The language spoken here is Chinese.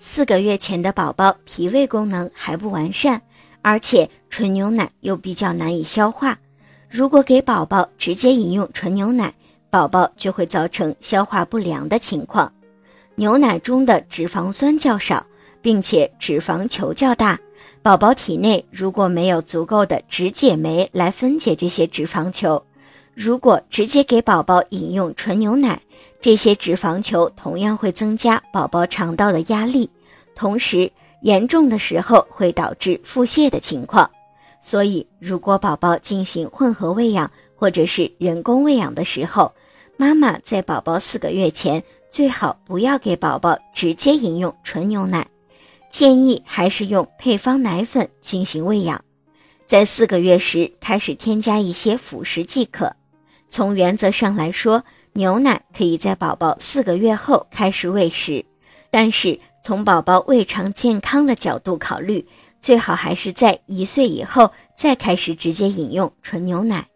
四个月前的宝宝脾胃功能还不完善，而且纯牛奶又比较难以消化。如果给宝宝直接饮用纯牛奶，宝宝就会造成消化不良的情况。牛奶中的脂肪酸较少，并且脂肪球较大，宝宝体内如果没有足够的脂解酶来分解这些脂肪球，如果直接给宝宝饮用纯牛奶，这些脂肪球同样会增加宝宝肠道的压力，同时严重的时候会导致腹泻的情况。所以，如果宝宝进行混合喂养或者是人工喂养的时候，妈妈在宝宝四个月前最好不要给宝宝直接饮用纯牛奶，建议还是用配方奶粉进行喂养，在四个月时开始添加一些辅食即可。从原则上来说，牛奶可以在宝宝四个月后开始喂食，但是从宝宝胃肠健康的角度考虑。最好还是在一岁以后再开始直接饮用纯牛奶。